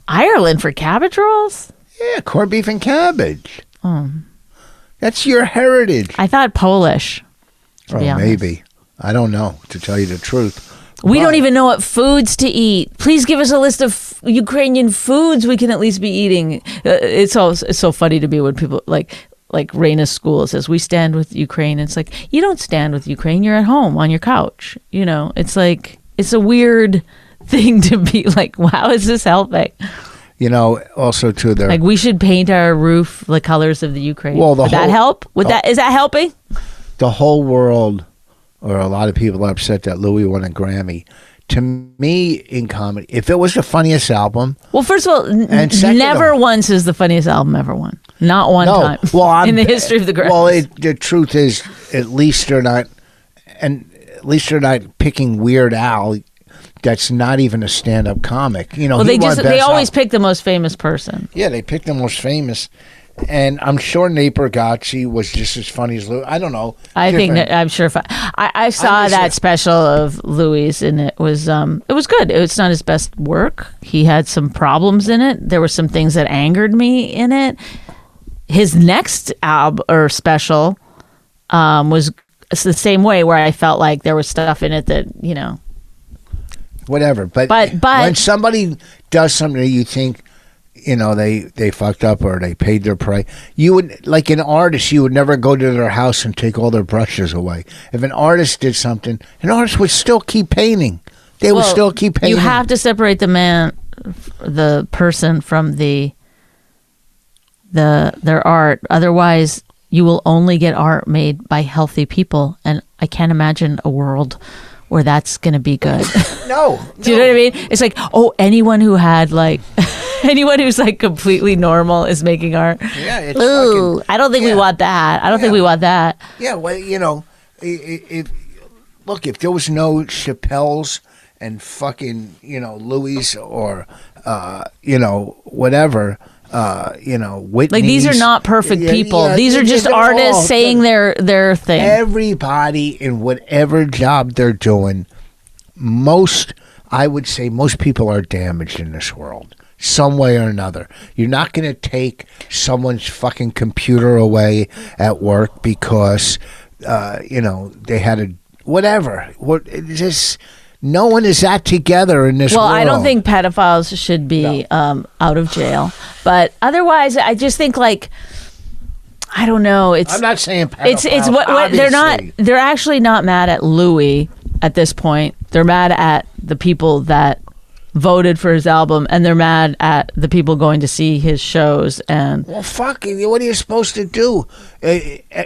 ireland for cabbage rolls Yeah, corned beef and cabbage. oh That's your heritage. i thought polish oh, be maybe. I don't know. To tell you the truth, We don't even know what foods to eat. Please give us a list of f- Ukrainian foods we can at least be eating. Uh, it's so it's so funny to me when people like like Raina's school says we stand with Ukraine. It's like you don't stand with Ukraine. You're at home on your couch. You know, it's like it's a weird thing to be like. Wow, is this helping? You know, also to their Like we should paint our roof the colors of the Ukraine. Well, the Would that whole- help? Would that is that helping? the whole world, or a lot of people are upset that Louis won a Grammy. To me, in comedy, if it was the funniest album, Well, first of all, n- second never once is the funniest album ever won. Not one no, time. well, I'm, in the history of the Grammys. Well, it, the truth is, at least they're not, and at least they're not picking Weird Al. That's not even a stand-up comic. You know, Well, they just they always Album. pick the most famous person. Yeah, they pick the most famous, and I'm sure Nate Bargatze was just as funny as Louis. I don't know. I think Different- that, I'm sure. I, I, I saw just that saying- special of Louis, and it was um it was good. It's not his best work. He had some problems in it. There were some things that angered me in it. His next album or special um was the same way where I felt like there was stuff in it that you know whatever. But But- but- when somebody does something that you think, you know, they they fucked up or they paid their price, you would like an artist. You would never go to their house and take all their brushes away. If an artist did something, an artist would still keep painting. They would still keep painting. You have to separate the man, the person from the the their art. Otherwise, you will only get art made by healthy people, and I can't imagine a world where that's going to be good. no. Do you know what I mean? It's like, oh, anyone who had like anyone who's like completely normal is making art. Yeah, it's Ooh, fucking- I don't think yeah. we want that. I don't think we want that. Yeah, well, you know, if look, if there was no Chappelle's and fucking, you know, Louis or uh, you know, whatever, uh, you know, Whitney. Like these are not perfect Yeah, people. yeah, these are just they're all- artists saying their their thing. everybody in whatever job they're doing, most I would say most people are damaged in this world. Some way or another. You're not going to take someone's fucking computer away at work because, uh, you know, they had a whatever. What just no one is that together in this Well, world. I don't think pedophiles should be um, out of jail, but otherwise, I just think like I don't know. It's I'm not saying it's it's what, what they're not. They're actually not mad at Louis at this point. They're mad at the people that voted for his album, and they're mad at the people going to see his shows. And Well, fuck. What are you supposed to do? Uh,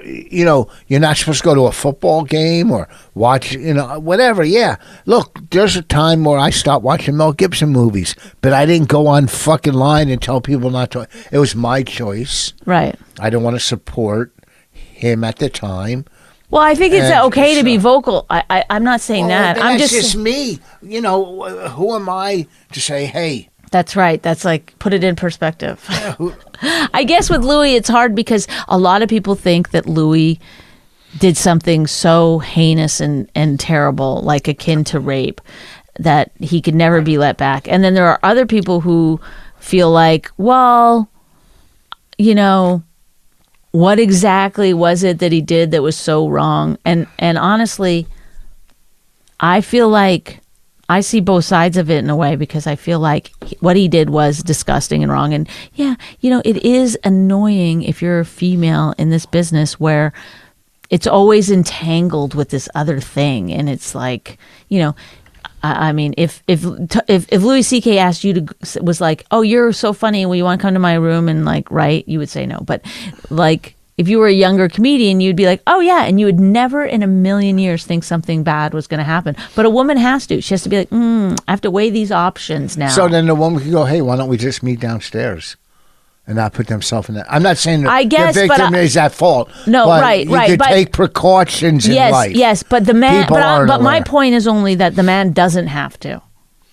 you know, you're not supposed to go to a football game or watch, you know, whatever. Yeah. Look, there's a time where I stopped watching Mel Gibson movies, but I didn't go on fucking line and tell people not to. It was my choice. right, I don't want to support him at the time. Well, I think it's And okay to be vocal. I, I I'm not saying Well, that. I'm that's just, me. You know, who am I to say, hey? That's right. That's like put it in perspective. I guess with Louis, it's hard because a lot of people think that Louis did something so heinous and, and terrible, like akin to rape, that he could never be let back. And then there are other people who feel like, well, you know, what exactly was it that he did that was so wrong? And and honestly, I feel like I see both sides of it in a way because I feel like what he did was disgusting and wrong. And yeah, you know, it is annoying if you're a female in this business where it's always entangled with this other thing. And it's like, you know, I mean, if if if if Louis C.K. asked you to was like, "Oh, you're so funny. Will you want to come to my room and like write?" You would say no. But like, if you were a younger comedian, you'd be like, "Oh yeah," and you would never in a million years think something bad was going to happen. But a woman has to. She has to be like, mm, "I have to weigh these options now." So then the woman could go, hey, why don't we just meet downstairs? And not put themselves in that. I'm not saying that I guess, the victim I- is at fault. No, right, you right, could but- take precautions in yes, life. yes, but the man. People But I, but my point is only that the man doesn't have to,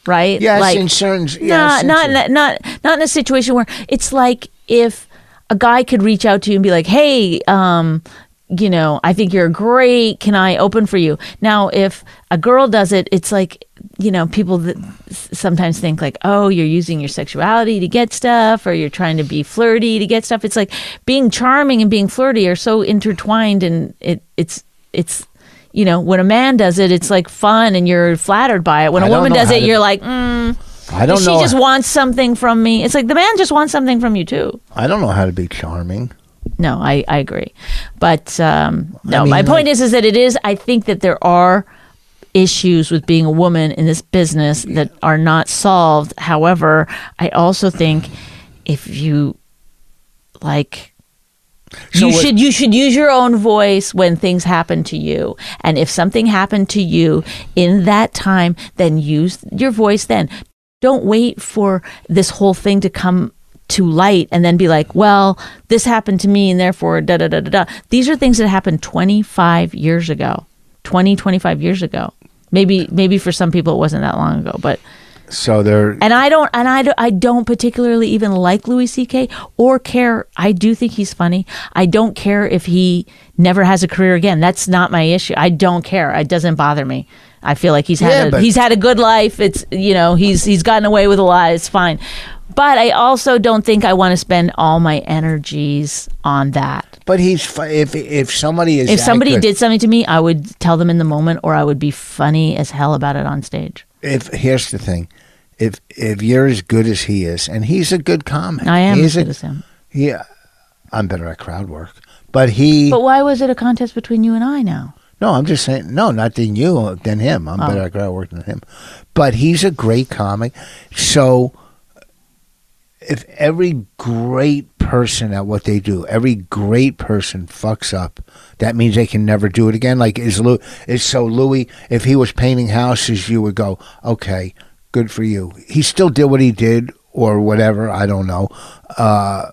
right? Yes, like, in certain. Yes, not in not certain- in a- not not in a situation where it's like if a guy could reach out to you and be like, "Hey, um, you know, I think you're great. Can I open for you?" Now, if a girl does it, it's like you know, people that sometimes think like, "Oh, you're using your sexuality to get stuff, or you're trying to be flirty to get stuff." It's like being charming and being flirty are so intertwined, and it it's it's. You know, when a man does it, it's like fun and you're flattered by it. When I a woman does it, to- you're like, mm, I don't she know. just wants something from me. It's like the man just wants something from you too. I don't know how to be charming. No, I, I agree, but um, no. mean, my point like- is is that it is. I think that there are issues with being a woman in this business that are not solved. However, I also think if you like So you what- should you should use your own voice when things happen to you and if something happened to you in that time then use your voice then don't wait for this whole thing to come to light and then be like well this happened to me and therefore da da da da da these are things that happened 25 years ago 20 25 years ago maybe maybe for some people it wasn't that long ago but So they're. and I don't, and I don't, I don't particularly even like Louis C.K. or care. I do think he's funny. I don't care if he never has a career again. That's not my issue. I don't care. It doesn't bother me. I feel like he's had Yeah, a, but- he's had a good life. It's you know he's he's gotten away with a lot. It's fine. But I also don't think I want to spend all my energies on that. But he's fu- if if somebody is If somebody did something to me, I would tell them in the moment, or I would be funny as hell about it on stage. if here's the thing, if if you're as good as he is, and he's a good comic, I am He's as good as him. yeah. I'm better at crowd work, but he. But why was it a contest between you and I now? no, I'm just saying. No, not than you, than him. I'm Oh. better at crowd work than him, but he's a great comic. So, if every great person at what they do, every great person fucks up, that means they can never do it again. Like is Lou is so Louis? If he was painting houses, you would go, okay, good for you. He still did what he did, or whatever. I don't know. Uh,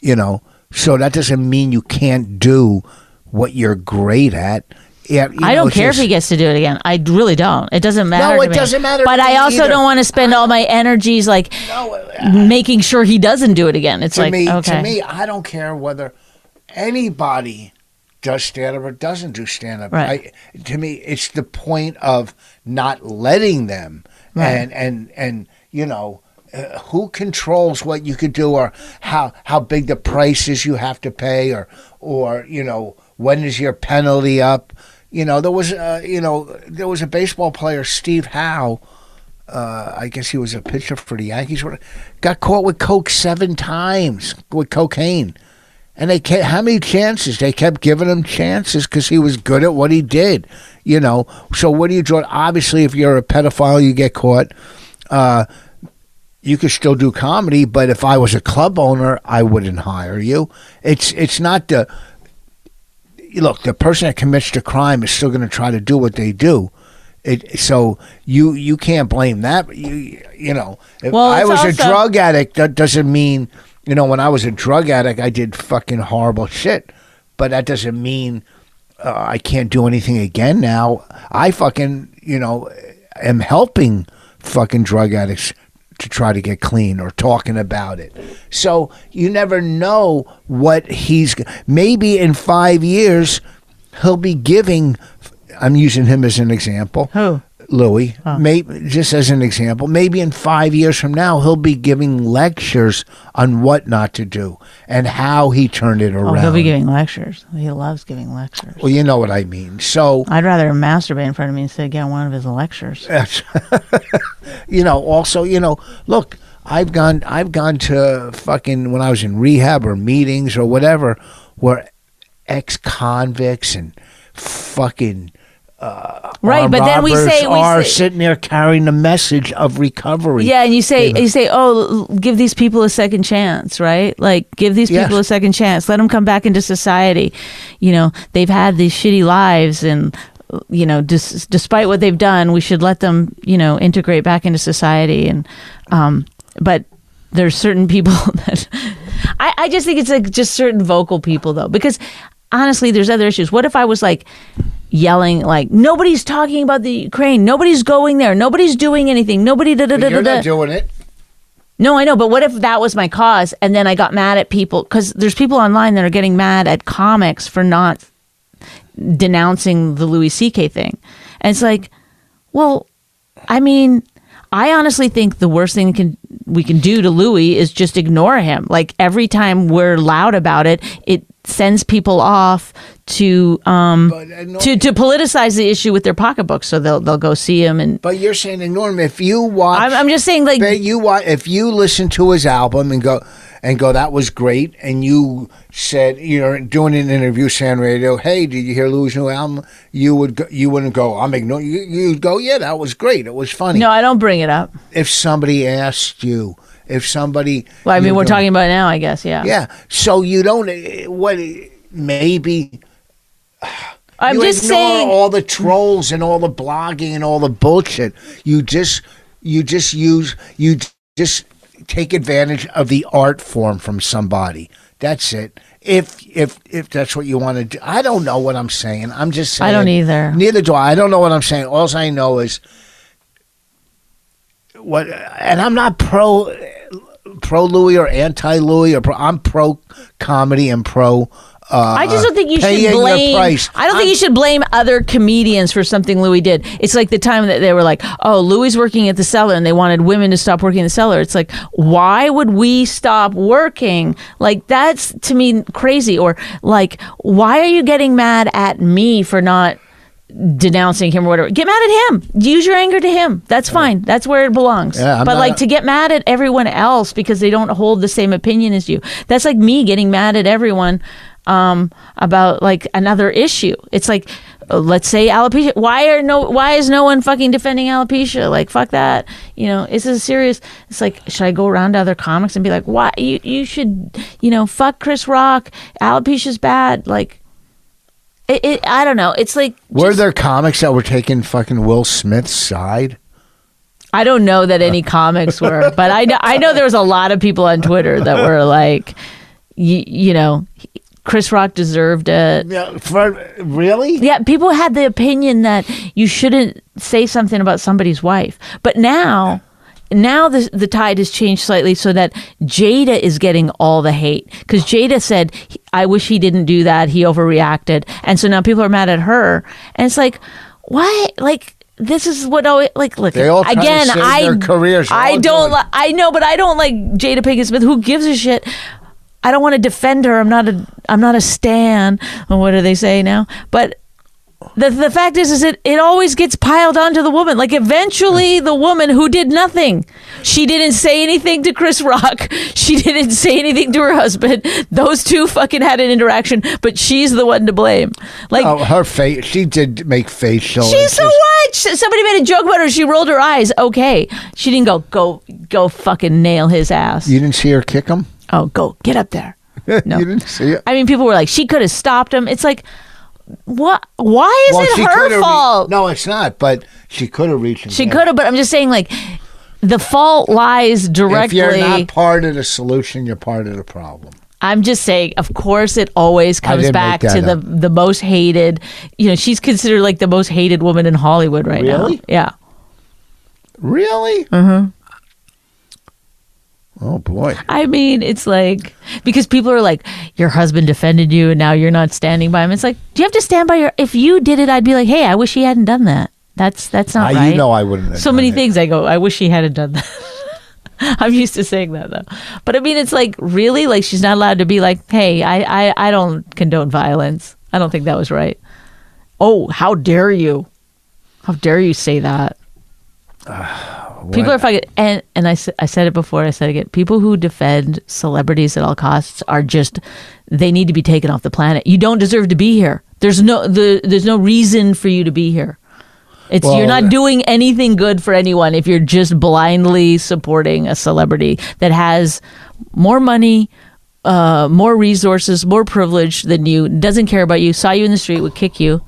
you know, so that doesn't mean you can't do what you're great at. Yeah, I know, don't care just- if he gets to do it again. I really don't. It doesn't matter. No, it doesn't matter But I also either. don't want to spend all my energies like making sure he doesn't do it again. It's to like me, okay, to me, I don't care whether anybody does stand up or doesn't do stand up. Right. I, to me, it's the point of not letting them, Right. and and and you know. Uh, who controls what you could do, or how how big the prices you have to pay, or or you know when is your penalty up? You know there was uh, you know there was a baseball player Steve Howe, uh, I guess he was a pitcher for the Yankees. Got caught with coke seven times with cocaine, and they kept, how many chances? They kept giving him chances because he was good at what he did. You know. So what do you draw? Obviously, if you're a pedophile, you get caught. Uh, you could still do comedy, but if I was a club owner, I wouldn't hire you. It's it's not the look. The person that commits the crime is still going to try to do what they do. It so you you can't blame that. You you know, if Well, I was a drug addict, that doesn't mean you know when I was a drug addict, I did fucking horrible shit. But that doesn't mean uh, I can't do anything again now. I fucking, you know, am helping fucking drug addicts to try to get clean or talking about it. So you never know what he's maybe in 5 years he'll be giving I'm using him as an example. Who? Louis, maybe just as an example, maybe in five years from now, he'll be giving lectures on what not to do and how he turned it Oh, around. he'll be giving lectures. He loves giving lectures. well, you know what I mean. So, I'd rather masturbate in front of me instead of getting one of his lectures. you know, also, you know, look, I've gone, I've gone to fucking when I was in rehab or meetings or whatever, where ex-convicts and fucking Right, armed but then we say we are say, sitting there carrying the message of recovery. Yeah, and you say you say, "Oh, give these people a second chance," right? Like give these Yes. people a second chance. Let them come back into society. You know, they've had these shitty lives and you know, dis- despite what they've done, we should let them, you know, integrate back into society and um but there's certain people that I, I just think it's like just certain vocal people though because honestly there's other issues what if i was like yelling like nobody's talking about the ukraine nobody's going there nobody's doing anything nobody da da da you're not doing it. no, I know, but what if that was my cause and then I got mad at people cuz there's people online that are getting mad at comics for not denouncing the Louis CK thing. And it's like, well, I mean, I honestly think the worst thing can we can do to Louis is just ignore him. Like every time we're loud about it, it sends people off to um to to politicize the issue with their pocketbooks so they'll they'll go see him and But you're saying ignore him. If you watch, I'm, I'm just saying like you wa if you listen to his album and go and go that was great and you said you're doing an interview San radio hey did you hear Louis new album you would go, you wouldn't go I'm ignoring you you'd go yeah that was great it was funny no, I don't bring it up. if somebody asked you if somebody Well, I mean, we're talking about now, I guess. Yeah. yeah so you don't what maybe I'm you just saying. all the trolls and all the blogging and all the bullshit. You just you just use you just take advantage of the art form from somebody. That's it. If if if that's what you want to do, I don't know what I'm saying. I'm just saying. I don't either. Neither do I. I don't know what I'm saying. All I know is what, and I'm not pro pro Louis or anti Louis or pro, I'm pro comedy and pro. Uh, I just don't think you should blame. price. I don't think you should blame other comedians for something Louis did. It's like the time that they were like, "Oh, Louis working at the cellar," and they wanted women to stop working in the cellar. It's like, why would we stop working? Like that's to me crazy. Or like, why are you getting mad at me for not? Denouncing him or whatever. Get mad at him. Use your anger to him. That's fine. That's where it belongs. Yeah, but like to get mad at everyone else because they don't hold the same opinion as you. That's like me getting mad at everyone um, about like another issue. It's like uh, let's say alopecia. Why are no why is no one fucking defending alopecia? Like fuck that. You know it's a serious. It's like should i go around to other comics and be like why you, you should you know fuck chris rock. Alopecia's bad. Like it, it i don't know it's like Were just- there comics that were taking fucking Will Smith's side? I don't know that any comics were, but I know I know there was a lot of people on Twitter that were like, you, you know, Chris Rock deserved it. Yeah, for, really? Yeah, people had the opinion that you shouldn't say something about somebody's wife, but now. Now the the tide has changed slightly so that Jada is getting all the hate because Jada said, "I wish he didn't do that. He overreacted," and so now people are mad at her, and it's like, why? Like this is what always like look They all again. I careers. They're I don't. Li- I know, but I don't like Jada Pinkett Smith. Who gives a shit? I don't want to defend her. I'm not a. I'm not a stan. Or what do they say now? But the the fact is, is it it always gets piled onto the woman. Like eventually, the woman who did nothing. She didn't say anything to Chris Rock. She didn't say anything to her husband. Those two fucking had an interaction, but she's the one to blame. Like Oh, her face. She did make facial. She's so what? Somebody made a joke about her. She rolled her eyes. Okay, she didn't go go go fucking nail his ass. You didn't see her kick him. oh, go get up there. No. you didn't see it. I mean, people were like, she could have stopped him. It's like, what? Why is she it her re- fault? no, it's not. But she could have reached. she could have, but I'm just saying, like, the fault lies directly. If you're not part of the solution, you're part of the problem. I'm just saying, of course, it always comes back to that the the most hated. You know, she's considered like the most hated woman in Hollywood right Really? now. Yeah. Really? Mm-hmm. Oh boy. I mean, it's like because people are like, your husband defended you, and now you're not standing by him. It's like, do you have to stand by your? If you did it, I'd be like, hey, I wish he hadn't done that. That's that's not I, right. You know I wouldn't. have so many it. things. I go, I wish he hadn't done that. I'm used to saying that though. But I mean, it's like really like she's not allowed to be like, hey, I I, I don't condone violence. I don't think that was right. Oh, how dare you? How dare you say that? Ah. People are fucking and and I, I said it before. I said it again. People who defend celebrities at all costs are just they need to be taken off the planet. You don't deserve to be here. There's no the there's no reason for you to be here. It's Well, you're not uh, doing anything good for anyone if you're just blindly supporting a celebrity that has more money, uh, more resources, more privilege than you. Doesn't care about you. Saw you in the street, would kick you,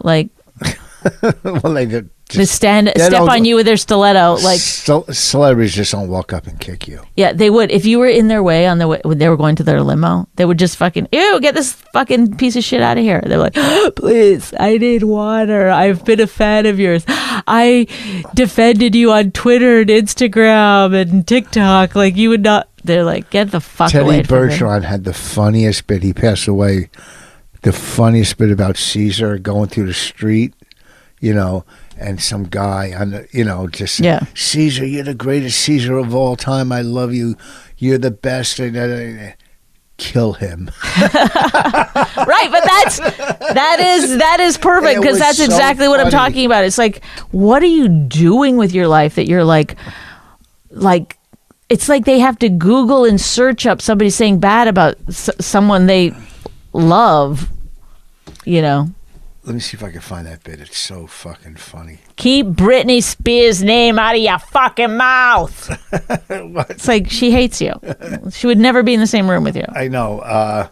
like well, they did. Just stand step on you with their stiletto, like Ce- celebrities just don't walk up and kick you. Yeah, they would. If you were in their way on the way when they were going to their limo, they would just fucking ew, get this fucking piece of shit out of here. They're like, please, I need water. I've been a fan of yours. I defended you on Twitter and Instagram and TikTok. Like you would not. They're like, get the fuck away Teddy from me. Bergeron had the funniest bit. He passed away. The funniest bit about Caesar going through the street, you know, and some guy on the, you know, just Yeah. Caesar, you're the greatest Caesar of all time. I love you. You're the best. And, Kill him. right but that's that is that is perfect because that's so exactly what i'm talking about it's like what are you doing with your life that you're like like it's like they have to google and search up somebody saying bad about s- someone they love you know Let me see if I can find that bit. It's so fucking funny. keep britney spears name out of your fucking mouth it's like she hates you she would never be in the same room with you I know. Uh,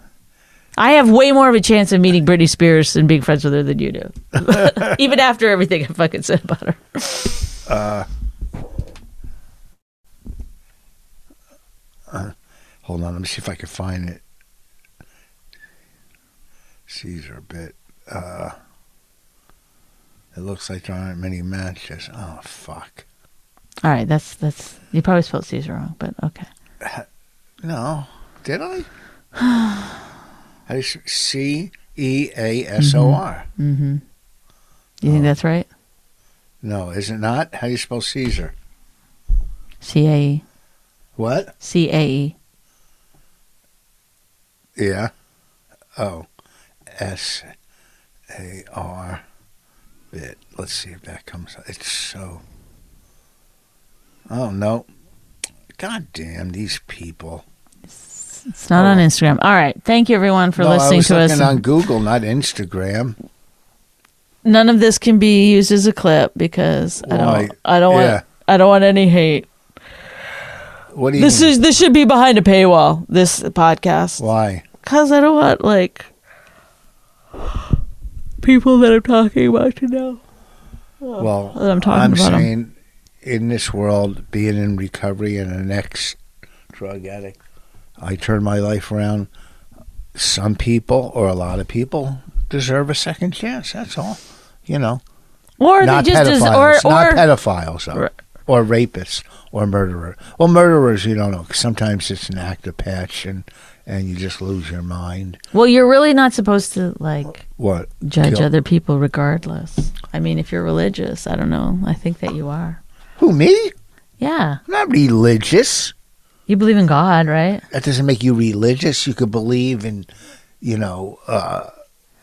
I have way more of a chance of meeting Britney Spears and being friends with her than you do. Even after everything I fucking said about her. hold on. Let me see if I can find it. Caesar bit. Uh, it looks like there aren't many matches. Oh fuck. All right, that's that's you probably spelled Caesar wrong, but okay. No, did I? How do you C E A S O R? You Oh. think that's right? No, is it not? How do you spell Caesar? C A E. What? C A E. Yeah. Oh, S A R bit. Let's see if that comes. It's so. Oh no! God damn these people! It's not on oh. Instagram. All right. Thank you everyone for Oh. no, I listening to us. looking on Google, not Instagram. None of this can be used as a clip because I don't I don't Yeah. want I don't want any hate. What do you? This is this should be behind a paywall, this podcast. why? Cause I don't want like people that I'm talking about to know. Oh, well, that I'm talking I'm about saying in this world, being in recovery and an ex drug addict, I turned my life around. Some people, or a lot of people, deserve a second chance. That's all. You know, Or not they just des- pedophiles, or not pedophiles, though. Right. or rapists, or murderers. Well, murderers, you don't know. 'cause sometimes it's an act of passion, and you just lose your mind. well, you're really not supposed to like What? judge Kill- other people regardless. I mean, if you're religious, I don't know. I think that you are. Who me? Yeah, I'm not religious. you believe in God, right? that doesn't make you religious. You could believe in, you know, uh,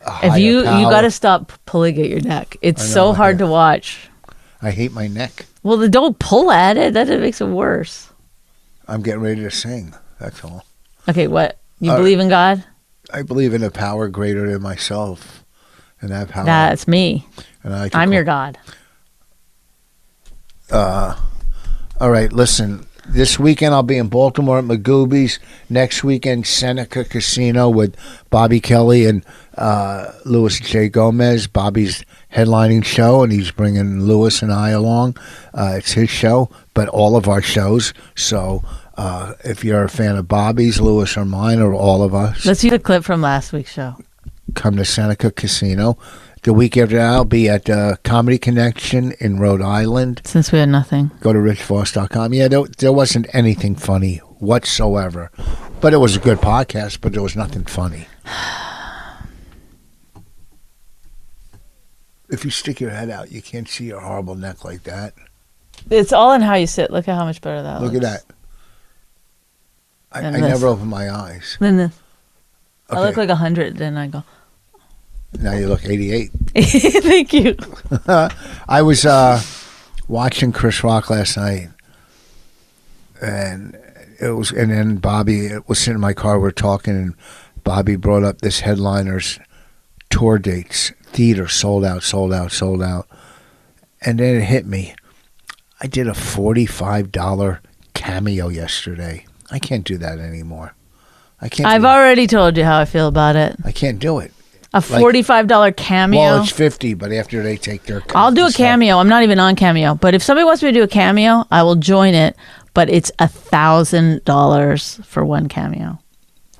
a If you you got to stop pulling at your neck. It's know, so hard to watch. I hate my neck. Well, then don't pull at it. That makes it worse. I'm getting ready to sing. That's all. Okay, what? You Uh, believe in God? I believe in a power greater than myself, and that power. That's me. and I like I'm call- your God. All right, listen. This weekend I'll be in Baltimore at Magooby's. Next weekend, Seneca Casino with Bobby Kelly and uh, Luis J. Gomez. Bobby's headlining show, and he's bringing Louis and I along. Uh, it's his show, but all of our shows. So Uh, if you're a fan of Bobby's, Luis, or mine, or all of us, Let's use the clip from last week's show. come to Seneca Casino. The week after that, I'll be at uh, Comedy Connection in Rhode Island. Since we had nothing. Go to richvoss.com. Yeah, there, there wasn't anything funny whatsoever. But it was a good podcast, but there was nothing funny. If you stick your head out, you can't see your horrible neck like that. It's all in how you sit. Look at how much better that looks. Look at that. I, I never open my eyes. Then this. I look like a hundred. Then I go. now you look 88. Thank you. I was uh, watching Chris Rock last night, and it was, and then Bobby was sitting in my car. We are talking, and Bobby brought up this headliner's tour dates, theater sold out, sold out, sold out, and then it hit me. I did a forty-five dollar cameo yesterday. I can't do that anymore. I can't. I've do, already told you how I feel about it. I can't do it. A forty-five dollar cameo. Well, it's fifty, but after they take their, cut I'll do a and stuff- cameo. I'm not even on cameo, but if somebody wants me to do a cameo, I will join it. But it's a thousand dollars for one cameo.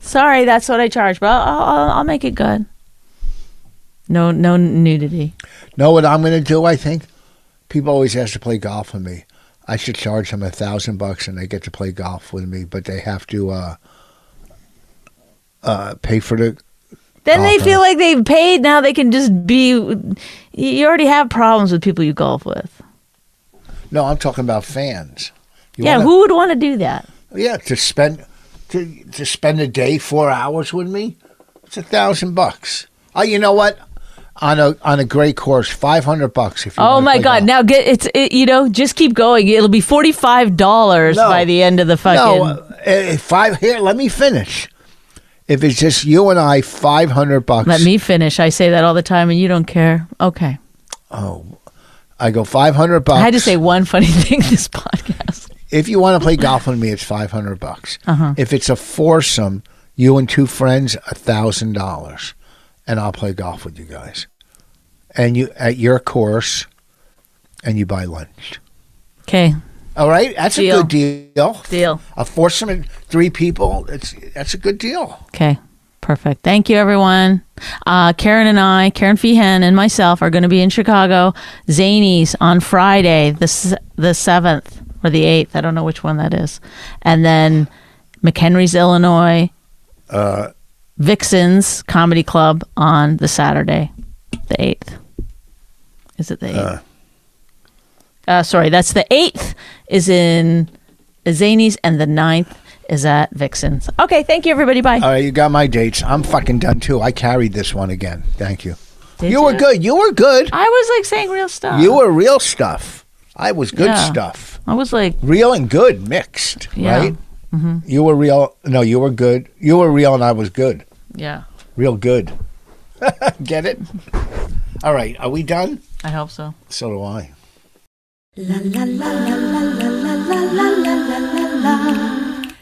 Sorry, that's what I charge, but I'll, I'll, I'll make it good. No, no nudity. Know what I'm going to do? I think people always ask to play golf with me. I should charge them a thousand bucks and they get to play golf with me, but they have to uh, uh, pay for the. Then they feel like they've paid. Now they can just be. You already have problems with people you golf with. No, I'm talking about fans. You yeah, wanna- who would want to do that? Yeah, to spend to to spend a day four hours with me, it's a thousand bucks. Oh, you know what? On a on a great course, five hundred bucks if you. Oh my God! golf. Now get it's it, you know just keep going. It'll be forty five dollars No. by the end of the fucking. No, uh, five here. Let me finish. If it's just you and I, five hundred bucks. Let me finish. I say that all the time, and you don't care. Okay. Oh, I go five hundred bucks. I had to say one funny thing this podcast. if you want to play golf with me, it's five hundred bucks. Uh-huh. If it's a foursome, you and two friends, a thousand dollars, and I'll play golf with you guys. And you at your course, and you buy lunch. Okay, All right, that's Deal. a good deal. deal. A foursome three people. It's that's a good deal. Okay, perfect. Thank you, everyone. Uh, Kerryn and I, Kerryn Feehan and myself, are going to be in Chicago, Zanies on Friday, the the seventh or the eighth. I don't know which one that is, and then McHenry's, Illinois, Uh, Vixens Comedy Club on the Saturday, the eighth. Is it the eighth? Uh. Uh, sorry, that's the eighth. Is in Zanies, and the 9th is at Vixens. Okay, thank you, everybody. Bye. all right, you got my dates. I'm fucking done too. I carried this one again. Thank you. Did you were good. You were good. I was like saying real stuff. You were real stuff. I was good Yeah. stuff. I was like, Real and good mixed, Yeah. right? You were real. No, you were good. You were real, and I was good. Yeah, Real good. Get it? All right. Are we done? I hope so. So do I.